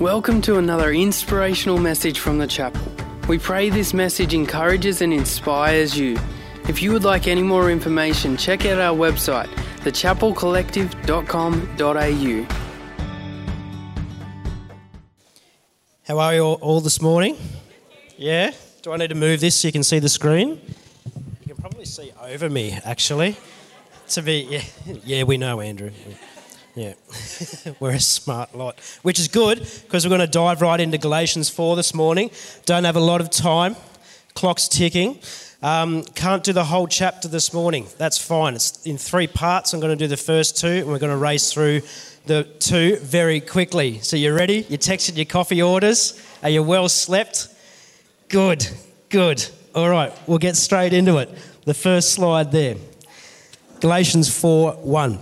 Welcome to another inspirational message from the chapel. We pray this message encourages and inspires you. If you would like any more information, check out our website, thechapelcollective.com.au. How are you all, all this morning? Yeah? Do I need to move this so you can see the screen? You can probably see over me, actually. To be, yeah, yeah we know, Andrew. Yeah, we're a smart lot, which is good because we're going to dive right into Galatians 4 this morning. Don't have a lot of time, clock's ticking. Um, can't do the whole chapter this morning. That's fine. It's in three parts. I'm going to do the first two, and we're going to race through the two very quickly. So, you ready? You texted your coffee orders? Are you well slept? Good, good. All right, we'll get straight into it. The first slide there Galatians 4 1.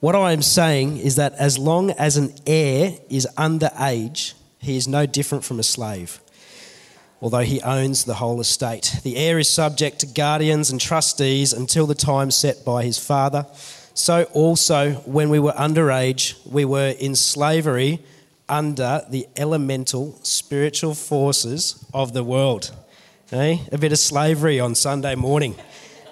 What I am saying is that as long as an heir is under age, he is no different from a slave, although he owns the whole estate. The heir is subject to guardians and trustees until the time set by his father. So also, when we were underage, we were in slavery under the elemental spiritual forces of the world. Okay? A bit of slavery on Sunday morning.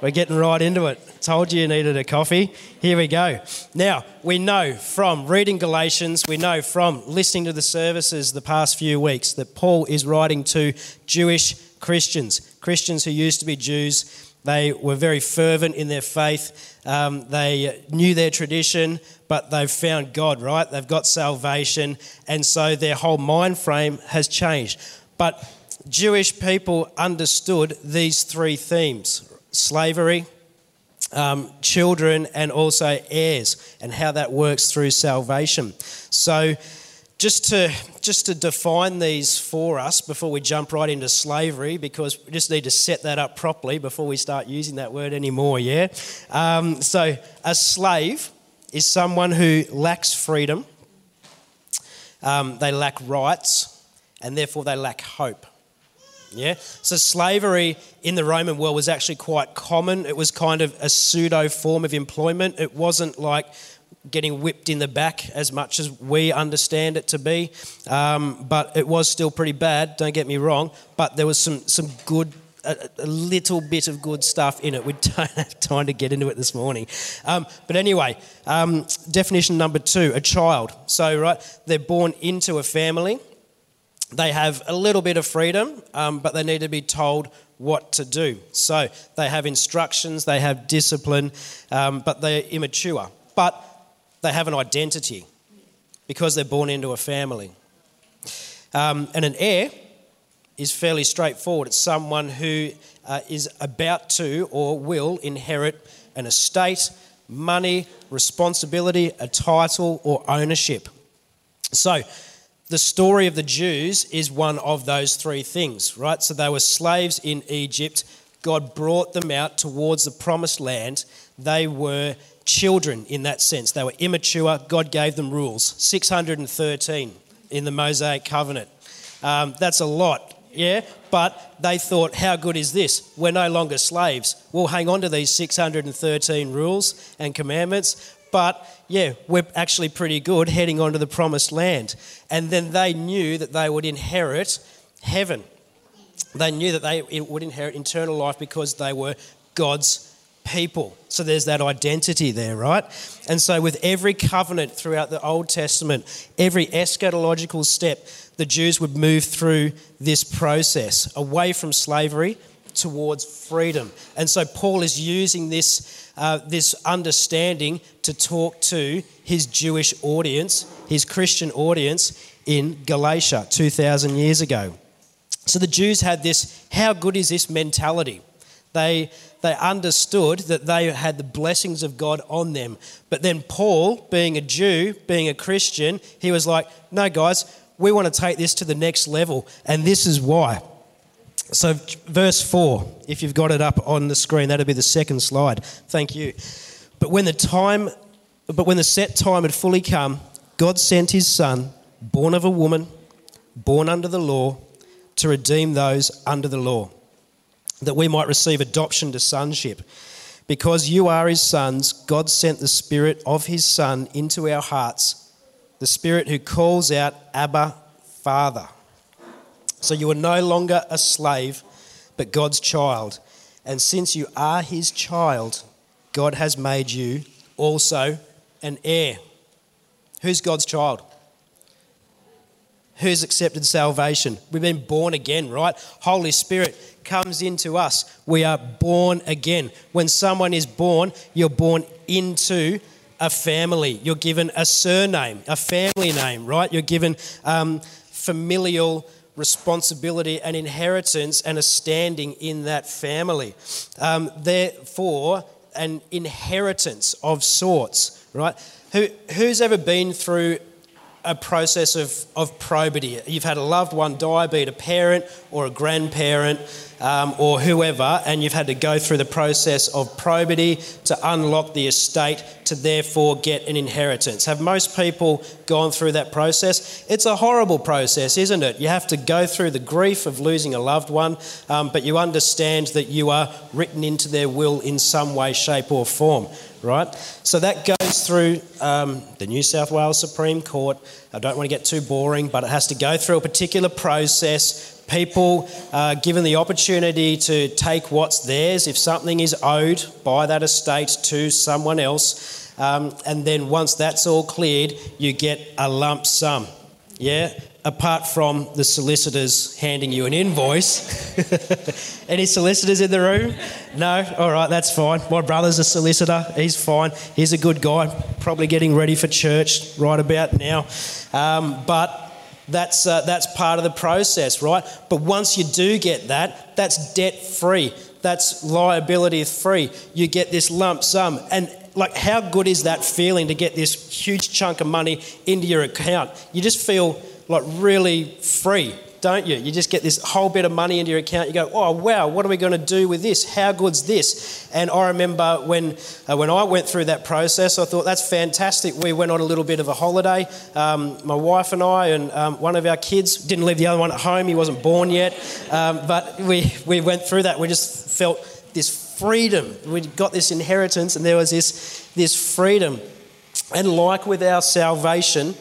We're getting right into it. Told you you needed a coffee. Here we go. Now, we know from reading Galatians, we know from listening to the services the past few weeks that Paul is writing to Jewish Christians, Christians who used to be Jews. They were very fervent in their faith. Um, they knew their tradition, but they've found God, right? They've got salvation, and so their whole mind frame has changed. But Jewish people understood these three themes slavery, um, children, and also heirs, and how that works through salvation. So, just to just to define these for us before we jump right into slavery, because we just need to set that up properly before we start using that word anymore. Yeah. Um, so, a slave is someone who lacks freedom. Um, they lack rights, and therefore they lack hope. Yeah? So slavery in the Roman world was actually quite common. It was kind of a pseudo form of employment. It wasn't like getting whipped in the back as much as we understand it to be. Um, but it was still pretty bad, don't get me wrong. But there was some, some good, a, a little bit of good stuff in it. We don't have time to get into it this morning. Um, but anyway, um, definition number two a child. So, right, they're born into a family they have a little bit of freedom, um, but they need to be told what to do. So they have instructions, they have discipline, um, but they're immature. But they have an identity because they're born into a family. Um, and an heir is fairly straightforward. It's someone who uh, is about to or will inherit an estate, money, responsibility, a title, or ownership. So, the story of the Jews is one of those three things, right? So they were slaves in Egypt. God brought them out towards the promised land. They were children in that sense. They were immature. God gave them rules 613 in the Mosaic covenant. Um, that's a lot, yeah? But they thought, how good is this? We're no longer slaves. We'll hang on to these 613 rules and commandments. But yeah, we're actually pretty good heading on to the promised land. And then they knew that they would inherit heaven. They knew that they would inherit eternal life because they were God's people. So there's that identity there, right? And so, with every covenant throughout the Old Testament, every eschatological step, the Jews would move through this process away from slavery towards freedom. And so, Paul is using this uh, this understanding to talk to his Jewish audience, his Christian audience in Galatia 2,000 years ago. So the Jews had this how good is this mentality? They, they understood that they had the blessings of God on them. But then Paul, being a Jew, being a Christian, he was like, no, guys, we want to take this to the next level. And this is why. So, verse 4, if you've got it up on the screen, that'll be the second slide. Thank you. But when the time, but when the set time had fully come, God sent his son, born of a woman, born under the law, to redeem those under the law, that we might receive adoption to sonship. Because you are his sons, God sent the Spirit of his Son into our hearts, the Spirit who calls out, Abba, Father. So you are no longer a slave, but God's child. And since you are his child, God has made you also an heir. Who's God's child? Who's accepted salvation? We've been born again, right? Holy Spirit comes into us. We are born again. When someone is born, you're born into a family. You're given a surname, a family name, right? You're given um, familial responsibility and inheritance and a standing in that family. Um, therefore, an inheritance of sorts, right? Who, who's ever been through a process of, of probity? You've had a loved one die, be it a parent or a grandparent um, or whoever, and you've had to go through the process of probity to unlock the estate to therefore get an inheritance. Have most people gone through that process? It's a horrible process, isn't it? You have to go through the grief of losing a loved one, um, but you understand that you are written into their will in some way, shape, or form right? So that goes through um, the New South Wales Supreme Court. I don't want to get too boring, but it has to go through a particular process people uh, given the opportunity to take what's theirs if something is owed by that estate to someone else. Um, and then once that's all cleared, you get a lump sum. Yeah? Apart from the solicitors handing you an invoice. Any solicitors in the room? No? All right, that's fine. My brother's a solicitor. He's fine. He's a good guy. Probably getting ready for church right about now. Um, but that's, uh, that's part of the process, right? But once you do get that, that's debt free. That's liability free. You get this lump sum. And like, how good is that feeling to get this huge chunk of money into your account? You just feel like really free don't you? You just get this whole bit of money into your account. You go, oh wow, what are we going to do with this? How good's this? And I remember when uh, when I went through that process, I thought that's fantastic. We went on a little bit of a holiday, um, my wife and I, and um, one of our kids didn't leave the other one at home. He wasn't born yet, um, but we we went through that. We just felt this freedom. We got this inheritance, and there was this this freedom. And like with our salvation,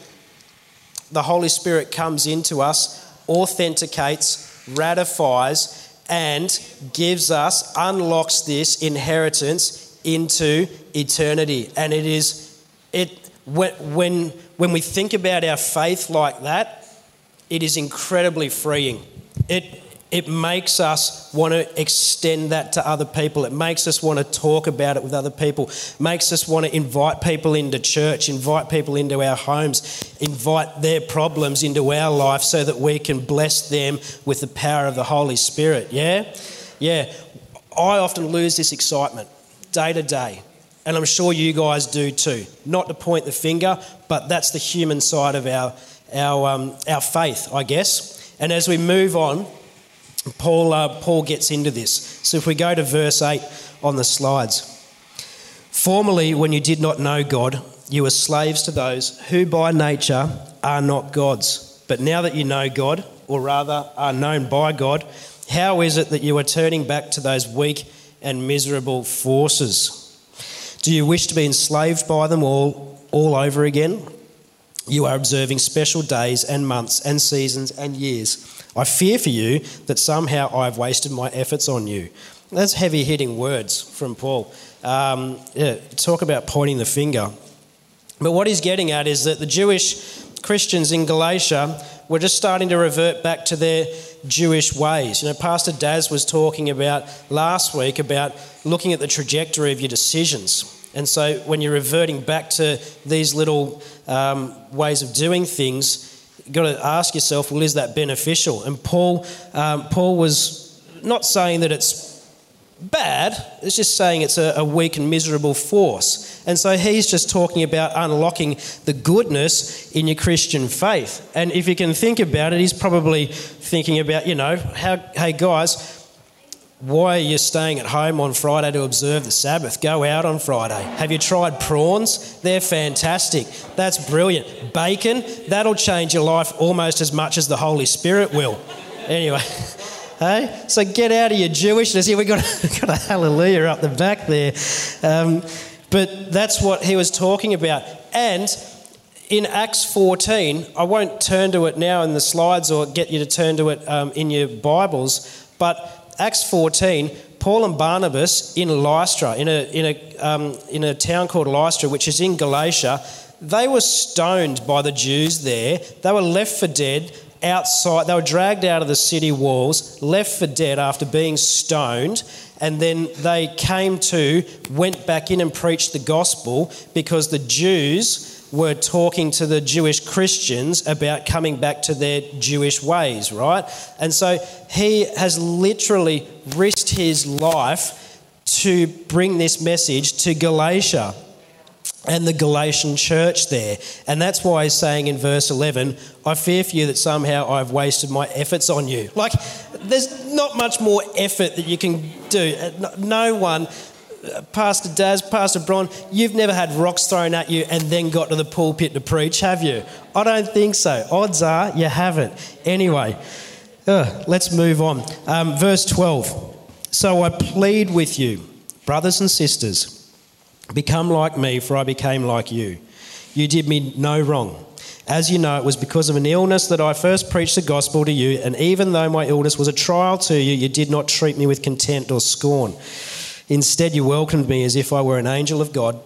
the Holy Spirit comes into us authenticates, ratifies, and gives us, unlocks this inheritance into eternity. And it is, it, when, when we think about our faith like that, it is incredibly freeing. It, it makes us want to extend that to other people. It makes us want to talk about it with other people. It makes us want to invite people into church, invite people into our homes, invite their problems into our life so that we can bless them with the power of the Holy Spirit. Yeah? Yeah. I often lose this excitement day to day. And I'm sure you guys do too. Not to point the finger, but that's the human side of our, our, um, our faith, I guess. And as we move on, Paul, uh, Paul gets into this. So if we go to verse 8 on the slides. Formerly, when you did not know God, you were slaves to those who by nature are not gods. But now that you know God, or rather are known by God, how is it that you are turning back to those weak and miserable forces? Do you wish to be enslaved by them all, all over again? You are observing special days and months and seasons and years I fear for you that somehow I've wasted my efforts on you. That's heavy hitting words from Paul. Um, yeah, talk about pointing the finger. But what he's getting at is that the Jewish Christians in Galatia were just starting to revert back to their Jewish ways. You know, Pastor Daz was talking about last week about looking at the trajectory of your decisions. And so when you're reverting back to these little um, ways of doing things, got to ask yourself, well, is that beneficial? And Paul, um, Paul was not saying that it's bad, it's just saying it's a, a, weak and miserable force. And so he's just talking about unlocking the goodness in your Christian faith. And if you can think about it, he's probably thinking about, you know, how, hey guys, why are you staying at home on Friday to observe the Sabbath? Go out on Friday. Have you tried prawns? They're fantastic. That's brilliant. Bacon, that'll change your life almost as much as the Holy Spirit will. Anyway, hey? So get out of your Jewishness. Here we got, got a hallelujah up the back there. Um, but that's what he was talking about. And in Acts 14, I won't turn to it now in the slides or get you to turn to it um, in your Bibles, but Acts 14, Paul and Barnabas in Lystra, in a, in, a, um, in a town called Lystra, which is in Galatia, they were stoned by the Jews there. They were left for dead outside. They were dragged out of the city walls, left for dead after being stoned, and then they came to, went back in and preached the gospel because the Jews were talking to the Jewish Christians about coming back to their Jewish ways, right? And so he has literally risked his life to bring this message to Galatia and the Galatian church there. And that's why he's saying in verse 11, I fear for you that somehow I've wasted my efforts on you. Like, there's not much more effort that you can do. No one Pastor Daz, Pastor Bron, you've never had rocks thrown at you and then got to the pulpit to preach, have you? I don't think so. Odds are you haven't. Anyway, uh, let's move on. Um, verse 12. So I plead with you, brothers and sisters, become like me, for I became like you. You did me no wrong. As you know, it was because of an illness that I first preached the gospel to you, and even though my illness was a trial to you, you did not treat me with contempt or scorn. Instead, you welcomed me as if I were an angel of God,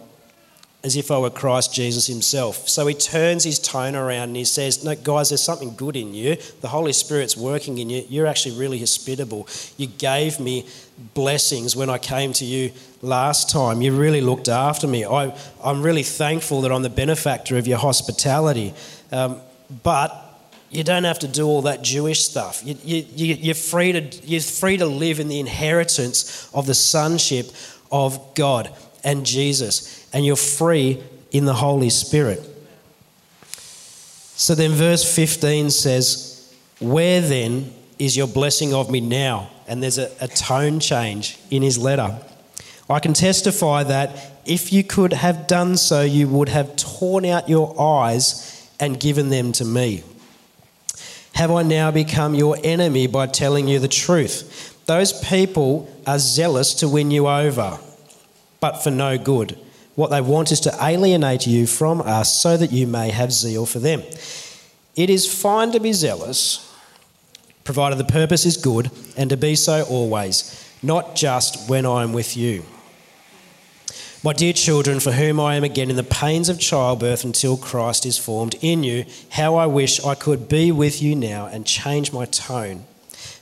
as if I were Christ Jesus himself. So he turns his tone around and he says, No, guys, there's something good in you. The Holy Spirit's working in you. You're actually really hospitable. You gave me blessings when I came to you last time. You really looked after me. I, am really thankful that I'm the benefactor of your hospitality. Um, but you don't have to do all that Jewish stuff. You, you, you're, free to, you're free to live in the inheritance of the sonship of God and Jesus, and you're free in the Holy Spirit. So then, verse 15 says, Where then is your blessing of me now? And there's a, a tone change in his letter. I can testify that if you could have done so, you would have torn out your eyes and given them to me. Have I now become your enemy by telling you the truth? Those people are zealous to win you over, but for no good. What they want is to alienate you from us so that you may have zeal for them. It is fine to be zealous, provided the purpose is good, and to be so always, not just when I am with you. My dear children, for whom I am again in the pains of childbirth until Christ is formed in you, how I wish I could be with you now and change my tone,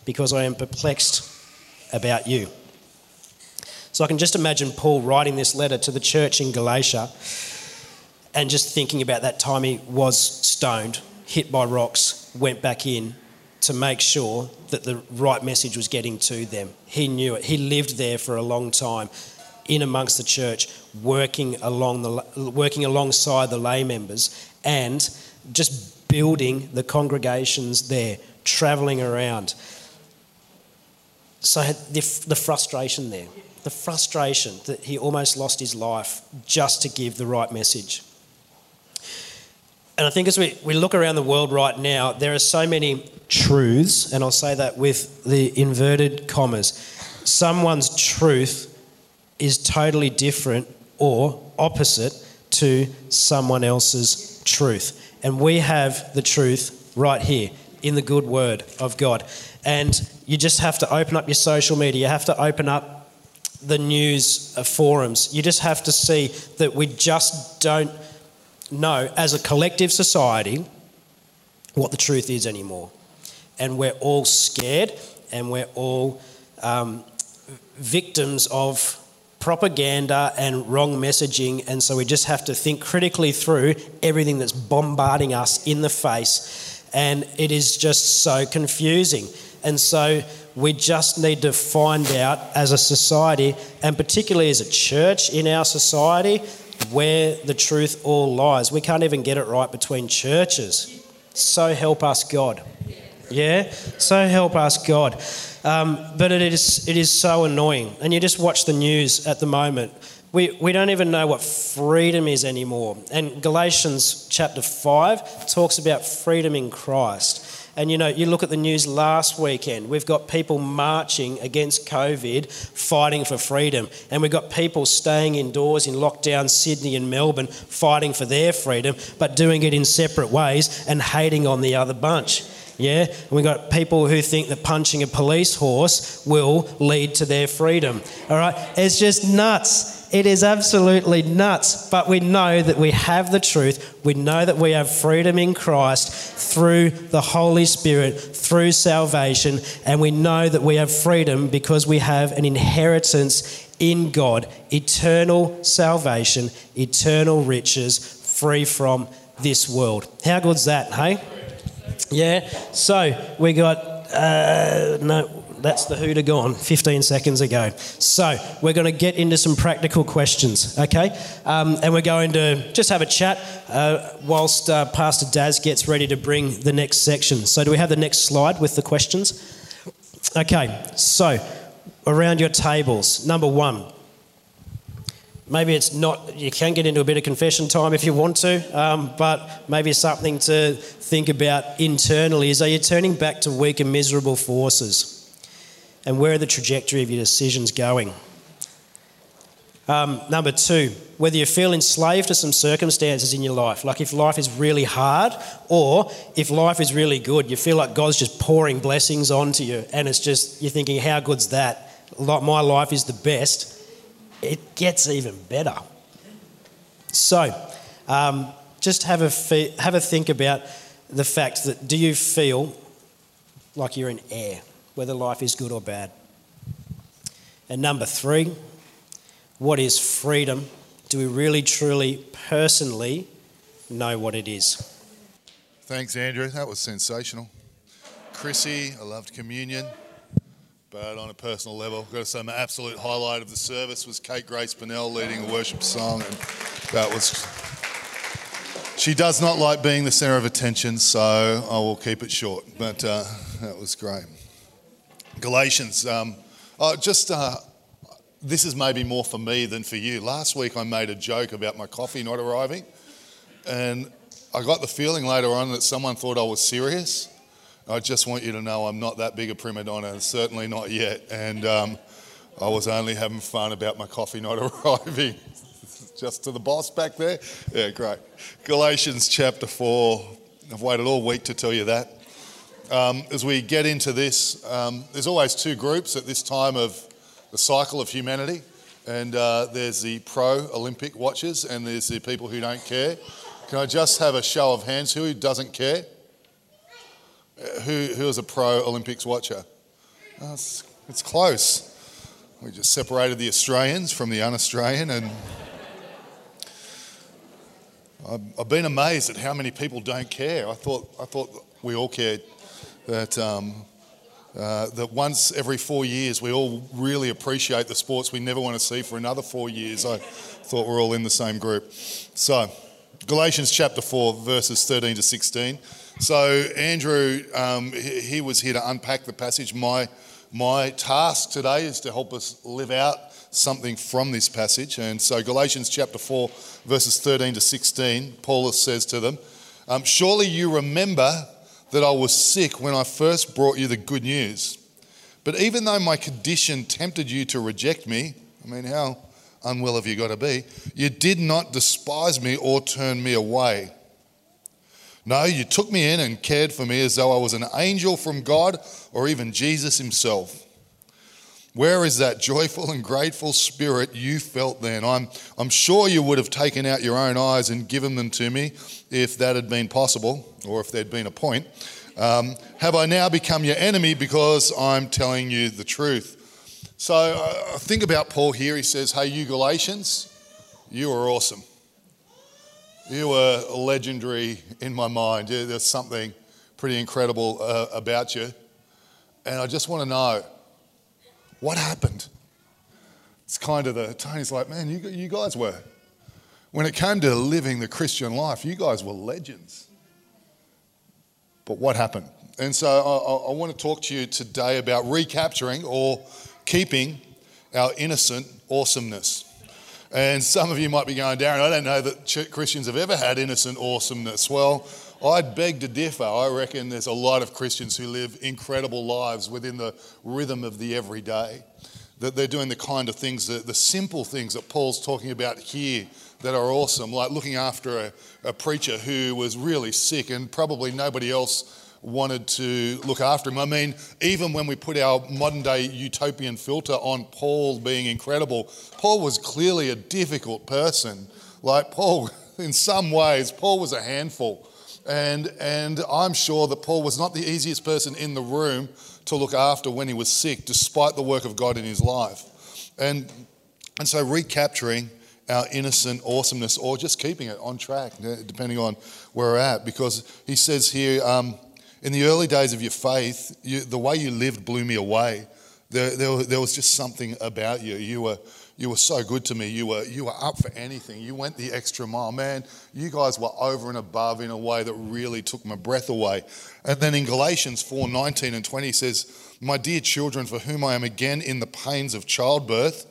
because I am perplexed about you. So I can just imagine Paul writing this letter to the church in Galatia and just thinking about that time he was stoned, hit by rocks, went back in to make sure that the right message was getting to them. He knew it. He lived there for a long time in amongst the church, working along the working alongside the lay members, and just building the congregations there, travelling around. So the, the frustration there, the frustration that he almost lost his life just to give the right message. And I think as we, we look around the world right now, there are so many truths, and I'll say that with the inverted commas. Someone's truth is totally different or opposite to someone else's truth. And we have the truth right here in the good word of God. And you just have to open up your social media, you have to open up the news uh, forums. You just have to see that we just don't know as a collective society what the truth is anymore. And we're all scared and we're all um, victims of propaganda and wrong messaging. And so we just have to think critically through everything that's bombarding us in the face. And it is just so confusing. And so we just need to find out as a society, and particularly as a church in our society, where the truth all lies. We can't even get it right between churches. So help us, God. Yeah? So help us, God. Um, but it is, it is so annoying. And you just watch the news at the moment. We, we don't even know what freedom is anymore. And Galatians chapter 5 talks about freedom in Christ. And you know, you look at the news last weekend, we've got people marching against COVID, fighting for freedom. And we've got people staying indoors in lockdown Sydney and Melbourne, fighting for their freedom, but doing it in separate ways and hating on the other bunch. Yeah, and we've got people who think that punching a police horse will lead to their freedom. All right, it's just nuts. It is absolutely nuts, but we know that we have the truth. We know that we have freedom in Christ through the Holy Spirit, through salvation, and we know that we have freedom because we have an inheritance in God eternal salvation, eternal riches, free from this world. How good's that, hey? Yeah, so we got, uh, no, that's the Hooter gone 15 seconds ago. So we're going to get into some practical questions, okay? Um, and we're going to just have a chat uh, whilst uh, Pastor Daz gets ready to bring the next section. So, do we have the next slide with the questions? Okay, so around your tables, number one, maybe it's not, you can get into a bit of confession time if you want to, um, but maybe something to think about internally is are you turning back to weak and miserable forces? And where are the trajectory of your decisions going? Um, number two, whether you feel enslaved to some circumstances in your life, like if life is really hard, or if life is really good, you feel like God's just pouring blessings onto you, and it's just, you're thinking, how good's that? My life is the best it gets even better. So, um, just have a, fe- have a think about the fact that do you feel like you're in air, whether life is good or bad? And number three, what is freedom? Do we really, truly, personally know what it is? Thanks, Andrew. That was sensational. Chrissy, I loved communion. But on a personal level, I've got to say my absolute highlight of the service was Kate Grace Bonnell leading a worship song, and that was. She does not like being the centre of attention, so I will keep it short. But uh, that was great. Galatians. Um, oh, just uh, this is maybe more for me than for you. Last week I made a joke about my coffee not arriving, and I got the feeling later on that someone thought I was serious. I just want you to know I'm not that big a prima donna, certainly not yet. And um, I was only having fun about my coffee not arriving. just to the boss back there? Yeah, great. Galatians chapter 4. I've waited all week to tell you that. Um, as we get into this, um, there's always two groups at this time of the cycle of humanity. And uh, there's the pro Olympic watchers, and there's the people who don't care. Can I just have a show of hands? Who doesn't care? Who, who is a pro Olympics watcher? Oh, it's, it's close. We just separated the Australians from the un Australian, and I've, I've, been amazed at how many people don't care. I thought, I thought we all cared that, um, uh, that once every four years we all really appreciate the sports we never want to see for another four years. I thought we're all in the same group. So, Galatians chapter 4, verses 13 to 16. So, Andrew, um, he, was here to unpack the passage. My, my task today is to help us live out something from this passage. And so, Galatians chapter 4, verses 13 to 16, Paul says to them, um, Surely you remember that I was sick when I first brought you the good news. But even though my condition tempted you to reject me, I mean, how unwell have you got to be? You did not despise me or turn me away. No, you took me in and cared for me as though I was an angel from God or even Jesus himself. Where is that joyful and grateful spirit you felt then? I'm, I'm sure you would have taken out your own eyes and given them to me if that had been possible or if there'd been a point. Um, have I now become your enemy because I'm telling you the truth? So uh, think about Paul here. He says, Hey, you Galatians, you are awesome. You were legendary in my mind. There's something pretty incredible uh, about you. And I just want to know what happened? It's kind of the Tony's like, man, you, you guys were. When it came to living the Christian life, you guys were legends. But what happened? And so I, I want to talk to you today about recapturing or keeping our innocent awesomeness. And some of you might be going, Darren, I don't know that Christians have ever had innocent awesomeness. Well, I'd beg to differ. I reckon there's a lot of Christians who live incredible lives within the rhythm of the everyday. That they're doing the kind of things, the, the simple things that Paul's talking about here that are awesome, like looking after a, a preacher who was really sick and probably nobody else wanted to look after him. I mean, even when we put our modern day utopian filter on Paul being incredible, Paul was clearly a difficult person. Like Paul, in some ways, Paul was a handful. And, and I'm sure that Paul was not the easiest person in the room to look after when he was sick, despite the work of God in his life. And, and so recapturing our innocent awesomeness or just keeping it on track, depending on where we're at. Because he says here, um, in the early days of your faith, you, the way you lived blew me away. There, there, there, was just something about you. You were, you were so good to me. You were, you were up for anything. You went the extra mile. Man, you guys were over and above in a way that really took my breath away. And then in Galatians 4 19 and 20 says, My dear children, for whom I am again in the pains of childbirth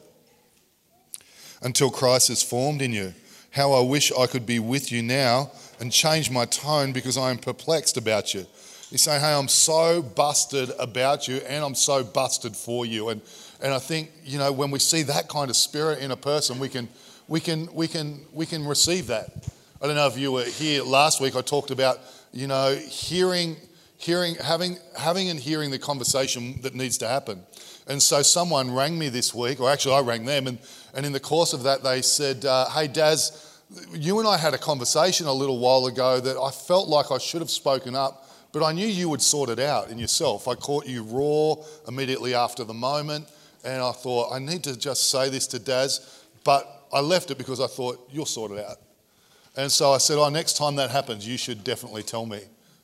until Christ is formed in you. How I wish I could be with you now and change my tone because I am perplexed about you. He's saying, Hey, I'm so busted about you and I'm so busted for you. And, and I think, you know, when we see that kind of spirit in a person, we can, we can, we can, we can receive that. I don't know if you were here last week, I talked about, you know, hearing, hearing, having, having and hearing the conversation that needs to happen. And so someone rang me this week, or actually I rang them, and, and in the course of that, they said, uh, Hey, Daz, you and I had a conversation a little while ago that I felt like I should have spoken up but I knew you would sort it out in yourself. I caught you raw immediately after the moment, and I thought, I need to just say this to Daz, but I left it because I thought, you'll sort it out. And so I said, Oh, next time that happens, you should definitely tell me.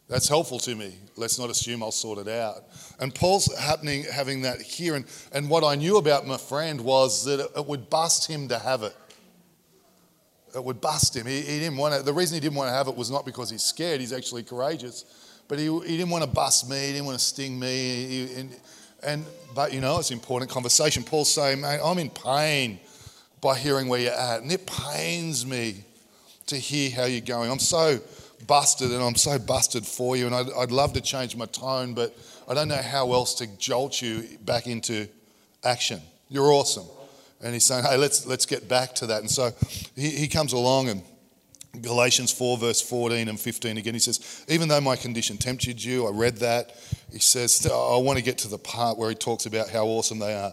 That's helpful to me. Let's not assume I'll sort it out. And Paul's happening, having that here. And, and what I knew about my friend was that it, would bust him to have it. It would bust him. He, he didn't want it. The reason he didn't want to have it was not because he's scared, he's actually courageous. But he, he didn't want to bust me, he didn't want to sting me. He, and, and, but you know, it's an important conversation. Paul's saying, mate, I'm in pain by hearing where you're at. And it pains me to hear how you're going. I'm so busted and I'm so busted for you. And I'd, I'd love to change my tone, but I don't know how else to jolt you back into action. You're awesome. And he's saying, hey, let's, let's get back to that. And so he, he comes along and Galatians 4, verse 14 and 15 again, he says, Even though my condition tempted you, I read that. He says, I want to get to the part where he talks about how awesome they are.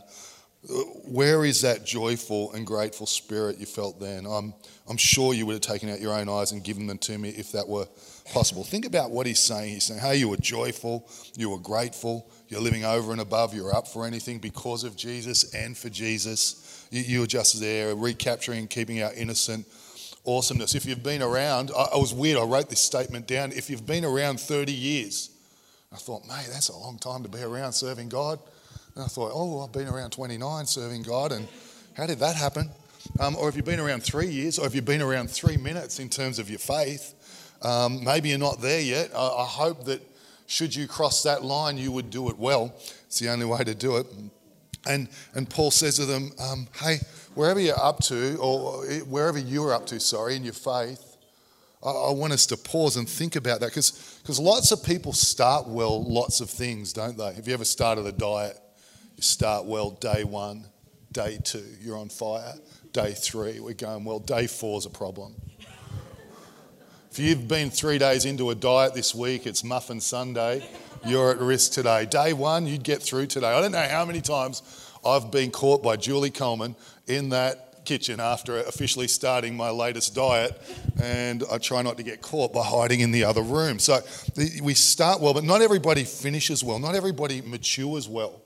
Where is that joyful and grateful spirit you felt then? I'm, I'm sure you would have taken out your own eyes and given them to me if that were possible. Think about what he's saying. He's saying, Hey, you were joyful, you were grateful, you're living over and above, you're up for anything because of Jesus and for Jesus. You, you were just there, recapturing, keeping our innocent awesomeness. If you've been around, I, I was weird, I wrote this statement down. If you've been around 30 years, I thought, mate, that's a long time to be around serving God. And I thought, oh, I've been around 29 serving God, and how did that happen? Um, or if you've been around three years, or if you've been around three minutes in terms of your faith, um, maybe you're not there yet. I, I hope that should you cross that line, you would do it well. It's the only way to do it. And, and Paul says to them, um, hey, wherever you're up to, or wherever you're up to, sorry, in your faith, I, I want us to pause and think about that because lots of people start well lots of things, don't they? Have you ever started a diet? You start well day one, day two, you're on fire. Day three, we're going well. Day four is a problem. If you've been three days into a diet this week, it's Muffin Sunday, you're at risk today. Day one, you'd get through today. I don't know how many times I've been caught by Julie Coleman in that kitchen after officially starting my latest diet, and I try not to get caught by hiding in the other room. So we start well, but not everybody finishes well, not everybody matures well.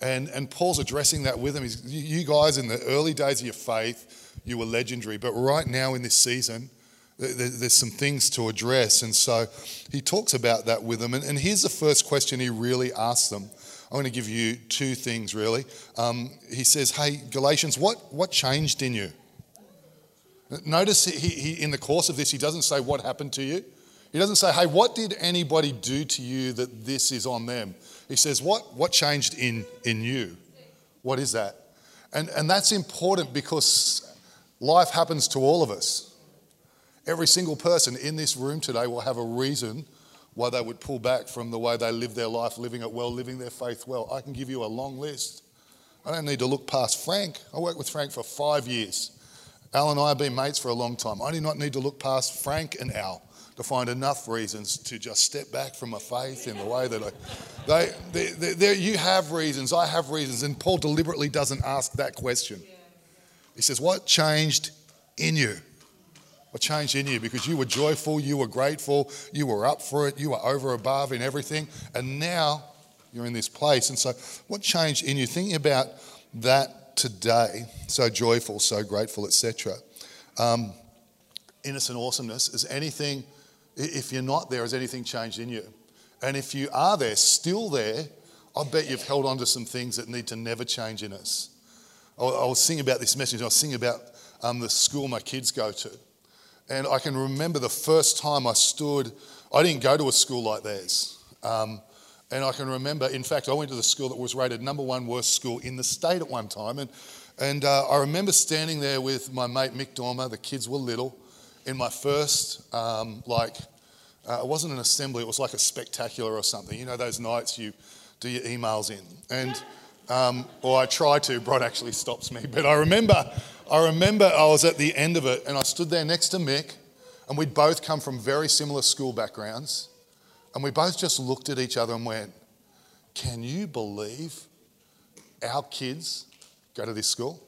And, and Paul's addressing that with him. He's, you guys, in the early days of your faith, you were legendary, but right now in this season, there's some things to address. And so he talks about that with them. And, here's the first question he really asks them I want to give you two things really. Um, he says, Hey, Galatians, what, what changed in you? Notice he, he, in the course of this, he doesn't say what happened to you. He doesn't say, Hey, what did anybody do to you that this is on them? He says, What, what changed in, in you? What is that? And, and that's important because life happens to all of us. Every single person in this room today will have a reason why they would pull back from the way they live their life, living it well, living their faith well. I can give you a long list. I don't need to look past Frank. I worked with Frank for five years. Al and I have been mates for a long time. I do not need to look past Frank and Al to find enough reasons to just step back from my faith in the way that I. They, they, they, you have reasons, I have reasons, and Paul deliberately doesn't ask that question. He says, What changed in you? Changed in you? Because you were joyful, you were grateful, you were up for it, you were over above in everything, and now you're in this place. And so, what changed in you? Thinking about that today, so joyful, so grateful, etc. Um, innocent awesomeness is anything if you're not there, has anything changed in you? And if you are there, still there, I bet you've held on to some things that need to never change in us. I was singing about this message, I was singing about um, the school my kids go to. And I can remember the first time I stood, I didn't go to a school like theirs. Um, and I can remember, in fact, I went to the school that was rated number one worst school in the state at one time. And, and uh, I remember standing there with my mate Mick Dormer, the kids were little in my first, um, like, uh, it wasn't an assembly, it was like a spectacular or something. You know, those nights you do your emails in. And, um, or I try to, Bron actually stops me. But I remember, I remember I was at the end of it and I stood there next to Mick, and we'd both come from very similar school backgrounds. And we both just looked at each other and went, Can you believe our kids go to this school?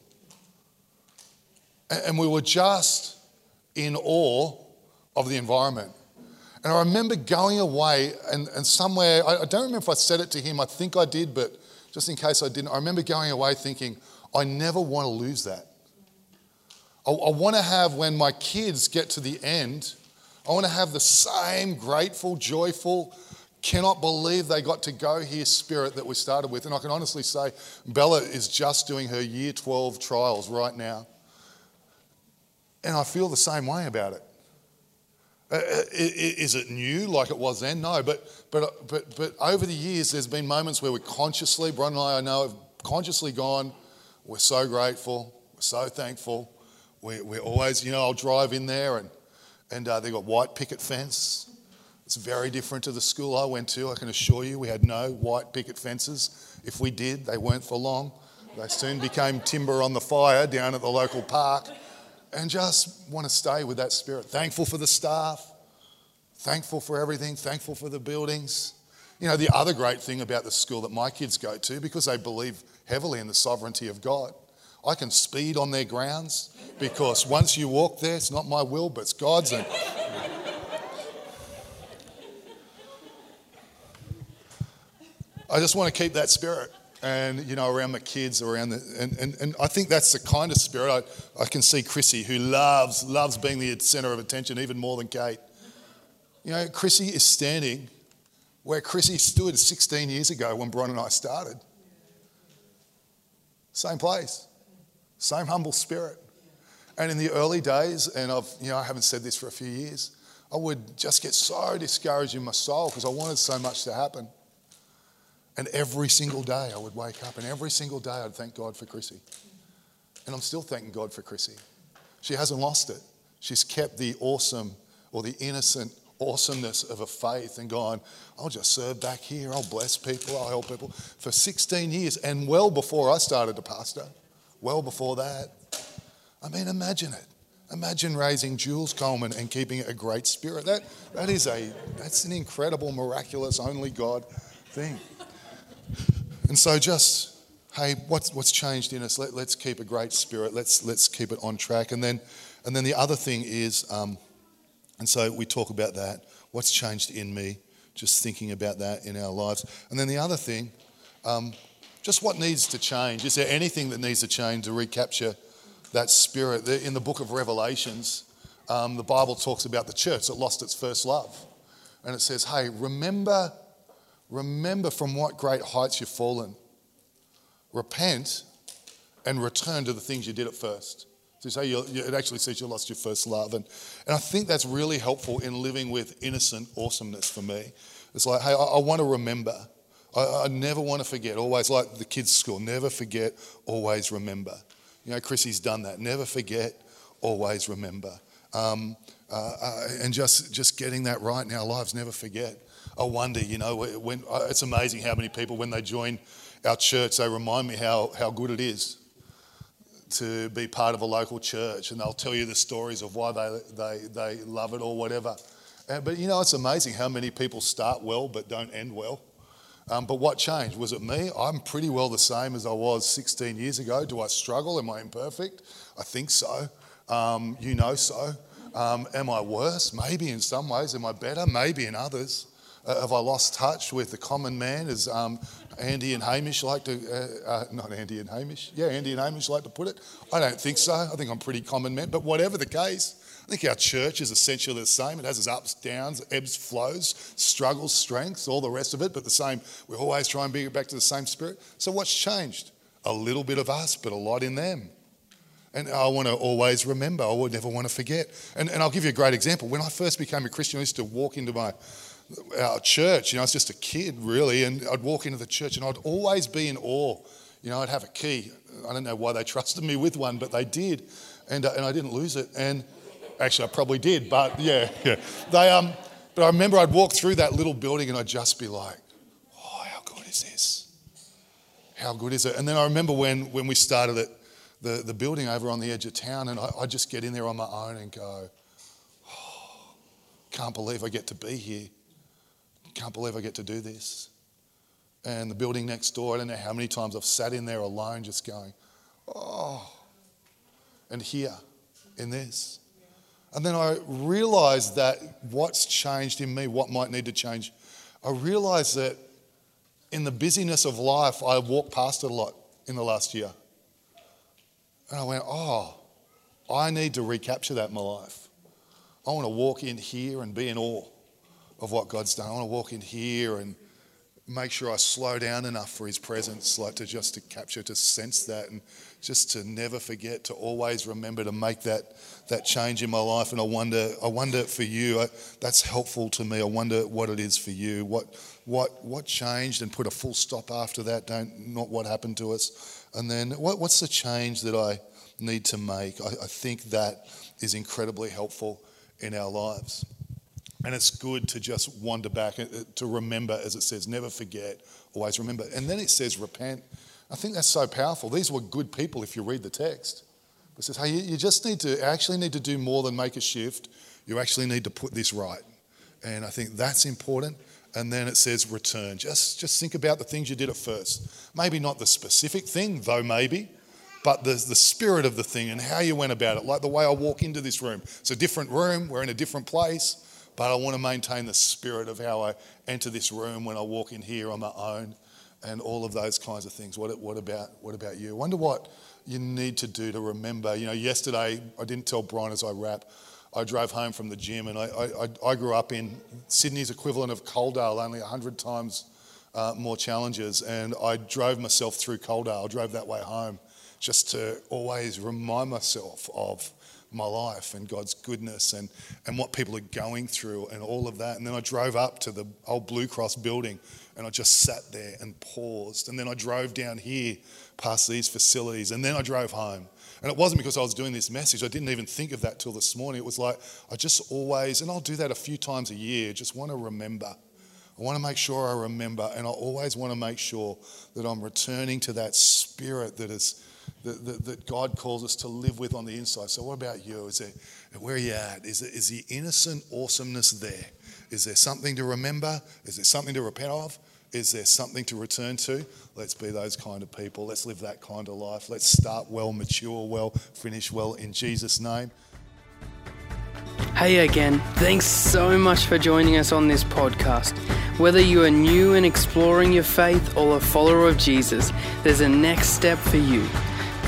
And we were just in awe of the environment. And I remember going away and, and somewhere, I, I don't remember if I said it to him, I think I did, but just in case I didn't, I remember going away thinking, I never want to lose that. I, I want to have, when my kids get to the end, I want to have the same grateful, joyful, cannot believe they got to go here spirit that we started with. And I can honestly say, Bella is just doing her year 12 trials right now. And I feel the same way about it. Uh, uh is it new like it was then? No, but, but, but, but over the years, there's been moments where we consciously, Bron and I, I know, have consciously gone, we're so grateful, we're so thankful. We're, we're always, you know, I'll drive in there and, and uh, they've got white picket fence. It's very different to the school I went to, I can assure you. We had no white picket fences. If we did, they weren't for long. They soon became timber on the fire down at the local park and just want to stay with that spirit. Thankful for the staff, thankful for everything, thankful for the buildings. You know, the other great thing about the school that my kids go to, because they believe heavily in the sovereignty of God, I can speed on their grounds because once you walk there, it's not my will, but it's God's. And I just want to keep that spirit and you know around the kids around the and, and, and i think that's the kind of spirit I, I can see chrissy who loves loves being the center of attention even more than kate. You know chrissy is standing where chrissy stood 16 years ago when bron and i started. Same place same humble spirit and in the early days and i've you know i haven't said this for a few years i would just get so discouraged in my soul because i wanted so much to happen and every single day I would wake up and every single day I'd thank God for Chrissy. And I'm still thanking God for Chrissy. She hasn't lost it. She's kept the awesome or the innocent awesomeness of a faith and gone, I'll just serve back here, I'll bless people, I'll help people for 16 years and well before I started to pastor, well before that. I mean, imagine it. Imagine raising Jules Coleman and keeping it a great spirit. That, that is a, that's an incredible, miraculous, only God thing. And so just, hey, what's, what's changed in us? Let, let's keep a great spirit. Let's, let's keep it on track. And then, and then the other thing is, um, and so we talk about that. What's changed in me? Just thinking about that in our lives. And then the other thing, um, just what needs to change? Is there anything that needs to change to recapture that spirit? In the book of Revelations, um, the Bible talks about the church that lost its first love. And it says, hey, remember Remember from what great heights you've fallen. Repent and return to the things you did at first. So say you, it actually says you lost your first love. And, and I think that's really helpful in living with innocent awesomeness for me. It's like, hey, I, I want to remember. I, I, never want to forget. Always like the kids' school, never forget, always remember. You know, Chrissy's done that. Never forget, always remember. Um, uh, uh, and just, just getting that right in our lives, never forget. I wonder, you know, when, uh, it's amazing how many people, when they join our church, they remind me how, how good it is to be part of a local church, and they'll tell you the stories of why they, they, they love it or whatever. Uh, but you know, it's amazing how many people start well but don't end well. Um, but what changed? Was it me? I'm pretty well the same as I was 16 years ago. Do I struggle? Am I imperfect? I think so. Um, you know so. Um, am I worse? Maybe in some ways. Am I better? Maybe in others. Uh, have I lost touch with the common man, as um, Andy and Hamish like to, uh, uh, not Andy and Hamish, yeah, Andy and Hamish like to put it? I don't think so. I think I'm pretty common man. But whatever the case, I think our church is essentially the same. It has its ups, downs, ebbs, flows, struggles, strengths, all the rest of it, but the same. We always try and bring it back to the same spirit. So what's changed? A little bit of us, but a lot in them. And I want to always remember, I would never want to forget. And, and I'll give you a great example. When I first became a Christian, I used to walk into my our church. You know, I was just a kid, really, and I'd walk into the church and I'd always be in awe. You know, I'd have a key. I don't know why they trusted me with one, but they did. And, uh, and I didn't lose it. And Actually, I probably did, but yeah, yeah. They, um, but I remember I'd walk through that little building and I'd just be like, oh, how good is this? How good is it? And then I remember when, when we started it, the, the building over on the edge of town, and I, I'd just get in there on my own and go, oh, can't believe I get to be here. Can't believe I get to do this. And the building next door, I don't know how many times I've sat in there alone just going, oh. And here in this. And then I realized that what's changed in me, what might need to change. I realized that in the busyness of life, I walked past it a lot in the last year. And I went, oh, I need to recapture that in my life. I want to walk in here and be in awe of what God's done. I want to walk in here and make sure I slow down enough for His presence, like to just to capture, to sense that, and just to never forget, to always remember to make that that change in my life. And I wonder, I wonder for you, I, that's helpful to me. I wonder what it is for you. What what what changed, and put a full stop after that. Don't not what happened to us, and then what, what's the change that I need to make? I, I think that is incredibly helpful in our lives. And it's good to just wander back, uh, to remember, as it says, never forget, always remember. And then it says, repent. I think that's so powerful. These were good people if you read the text. It says, hey, you just need to actually need to do more than make a shift. You actually need to put this right. And I think that's important. And then it says return. Just, just think about the things you did at first. Maybe not the specific thing, though maybe, but the, the spirit of the thing and how you went about it. Like the way I walk into this room. It's a different room, we're in a different place but I want to maintain the spirit of how I enter this room when I walk in here on my own and all of those kinds of things. What, what, about, what about you? I wonder what you need to do to remember. You know, yesterday, I didn't tell Brian as I wrap, I drove home from the gym and I, I, I grew up in Sydney's equivalent of Coledale, only 100 times uh, more challenges. And I drove myself through Coledale, I drove that way home just to always remind myself of my life and God's goodness and, and what people are going through and all of that. And then I drove up to the old Blue Cross building and I just sat there and paused. And then I drove down here past these facilities and then I drove home. And it wasn't because I was doing this message. I didn't even think of that till this morning. It was like I just always, and I'll do that a few times a year, just want to remember. I want to make sure I remember, and I always want to make sure that I'm returning to that spirit that is that, that, that, God calls us to live with on the inside. So, what about you? Is there, where are you at? Is, it, is the innocent awesomeness there? Is there something to remember? Is there something to repent of? Is there something to return to? Let's be those kind of people. Let's live that kind of life. Let's start well, mature well, finish well in Jesus' name. Hey again, thanks so much for joining us on this podcast. Whether you are new and exploring your faith or a follower of Jesus, there's a next step for you.